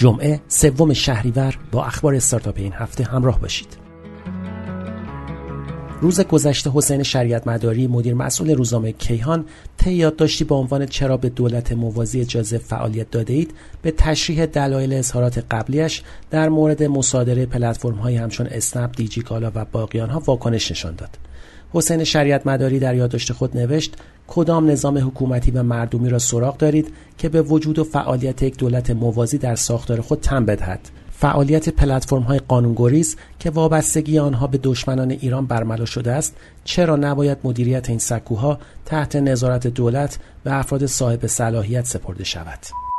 جمعه سوم شهریور با اخبار استارتاپ این هفته همراه باشید. روز گذشته حسین شریعت مداری مدیر مسئول روزنامه کیهان طی یادداشتی با عنوان چرا به دولت موازی اجازه فعالیت داده اید به تشریح دلایل اظهارات قبلیش در مورد مصادره پلتفرم های همچون اسنپ، دیجیکالا و باقیان ها واکنش نشان داد. حسین شریعت مداری در یادداشت خود نوشت کدام نظام حکومتی و مردمی را سراغ دارید که به وجود و فعالیت یک دولت موازی در ساختار خود تن بدهد؟ فعالیت پلتفرم های قانونگریز که وابستگی آنها به دشمنان ایران برملا شده است چرا نباید مدیریت این سکوها تحت نظارت دولت و افراد صاحب صلاحیت سپرده شود؟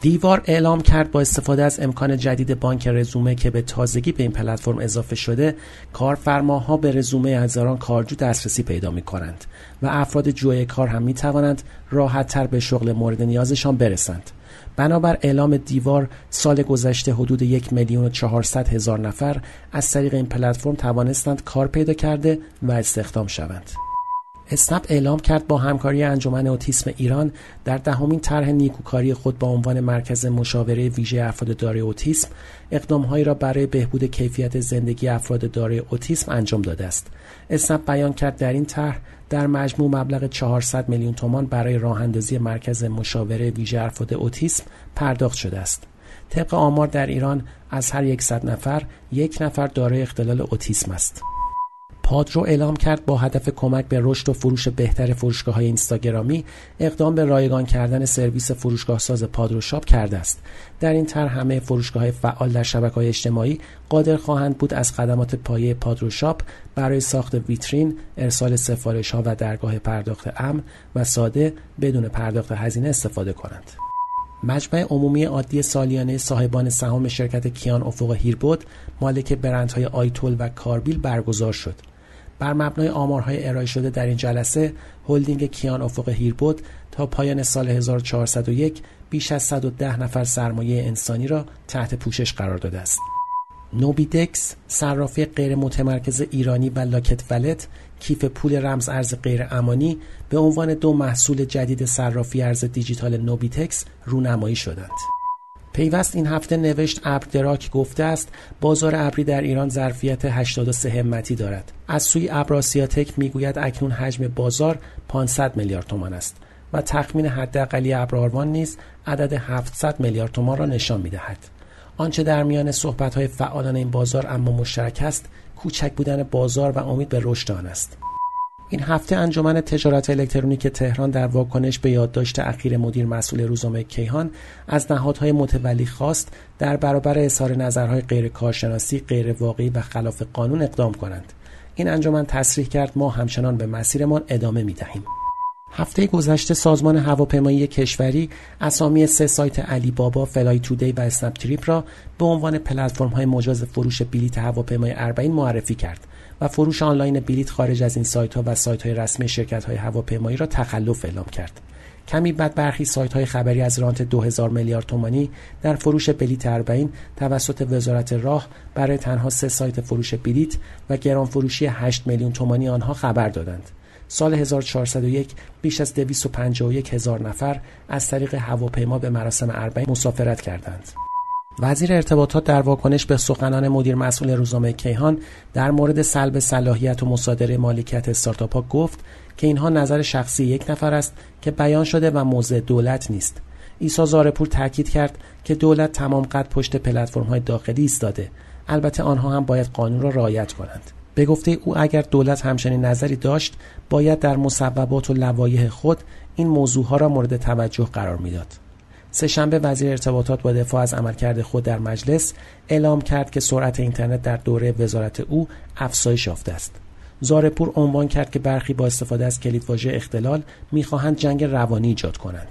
دیوار اعلام کرد با استفاده از امکان جدید بانک رزومه که به تازگی به این پلتفرم اضافه شده کارفرماها به رزومه هزاران کارجو دسترسی پیدا می کنند و افراد جوی کار هم می توانند راحت تر به شغل مورد نیازشان برسند. بنابر اعلام دیوار سال گذشته حدود یک میلیون و چهارصد هزار نفر از طریق این پلتفرم توانستند کار پیدا کرده و استخدام شوند. اسنپ اعلام کرد با همکاری انجمن اوتیسم ایران در دهمین طرح نیکوکاری خود با عنوان مرکز مشاوره ویژه افراد دارای اوتیسم اقدامهایی را برای بهبود کیفیت زندگی افراد دارای اوتیسم انجام داده است. اسنپ بیان کرد در این طرح در مجموع مبلغ 400 میلیون تومان برای راه اندازی مرکز مشاوره ویژه افراد اوتیسم پرداخت شده است. طبق آمار در ایران از هر 100 نفر یک نفر دارای اختلال اوتیسم است. پادرو اعلام کرد با هدف کمک به رشد و فروش بهتر فروشگاه های اینستاگرامی اقدام به رایگان کردن سرویس فروشگاه ساز پادرو شاپ کرده است. در این طرح همه فروشگاه های فعال در شبکه های اجتماعی قادر خواهند بود از خدمات پایه پادرو شاپ برای ساخت ویترین ارسال سفارش ها و درگاه پرداخت امن و ساده بدون پرداخت هزینه استفاده کنند. مجمع عمومی عادی سالیانه صاحبان سهام شرکت کیان افق هیربود مالک برندهای آیتول و کاربیل برگزار شد. بر مبنای آمارهای ارائه شده در این جلسه هلدینگ کیان افق هیربود تا پایان سال 1401 بیش از 110 نفر سرمایه انسانی را تحت پوشش قرار داده است. نوبیدکس صرافی غیر متمرکز ایرانی و لاکت ولت کیف پول رمز ارز غیر امانی به عنوان دو محصول جدید صرافی ارز دیجیتال نوبیتکس رونمایی شدند. پیوست این هفته نوشت ابر دراک گفته است بازار ابری در ایران ظرفیت 83 همتی دارد. از سوی ابراسیاتک می‌گوید اکنون حجم بازار 500 میلیارد تومان است و تخمین حداقلی ابراروان نیز عدد 700 میلیارد تومان را نشان می‌دهد. آنچه در میان صحبت‌های فعالان این بازار اما مشترک است کوچک بودن بازار و امید به رشد آن است. این هفته انجمن تجارت الکترونیک تهران در واکنش به یادداشت اخیر مدیر مسئول روزنامه کیهان از نهادهای متولی خواست در برابر اظهار نظرهای غیر کارشناسی غیر واقعی و خلاف قانون اقدام کنند این انجمن تصریح کرد ما همچنان به مسیرمان ادامه می دهیم. هفته گذشته سازمان هواپیمایی کشوری اسامی سه سایت علی بابا، فلای تودی و اسنپ تریپ را به عنوان پلتفرم های مجاز فروش بلیت هواپیمای اربعین معرفی کرد و فروش آنلاین بلیت خارج از این سایت ها و سایت های رسمی شرکت های هواپیمایی را تخلف اعلام کرد. کمی بعد برخی سایت های خبری از رانت 2000 میلیارد تومانی در فروش بلیت اربعین توسط وزارت راه برای تنها سه سایت فروش بلیت و گران فروشی 8 میلیون تومانی آنها خبر دادند. سال 1401 بیش از 251 هزار نفر از طریق هواپیما به مراسم اربعین مسافرت کردند. وزیر ارتباطات در واکنش به سخنان مدیر مسئول روزنامه کیهان در مورد سلب صلاحیت و مصادره مالکیت استارتاپ گفت که اینها نظر شخصی یک نفر است که بیان شده و موضع دولت نیست. ایسا زارپور تاکید کرد که دولت تمام قد پشت پلتفرم های داخلی ایستاده. البته آنها هم باید قانون را رعایت کنند. به گفته او اگر دولت همچنین نظری داشت باید در مصوبات و لوایح خود این موضوع ها را مورد توجه قرار می‌داد. سهشنبه وزیر ارتباطات با دفاع از عملکرد خود در مجلس اعلام کرد که سرعت اینترنت در دوره وزارت او افزایش یافته است. زارپور عنوان کرد که برخی با استفاده از کلیدواژه اختلال می‌خواهند جنگ روانی ایجاد کنند.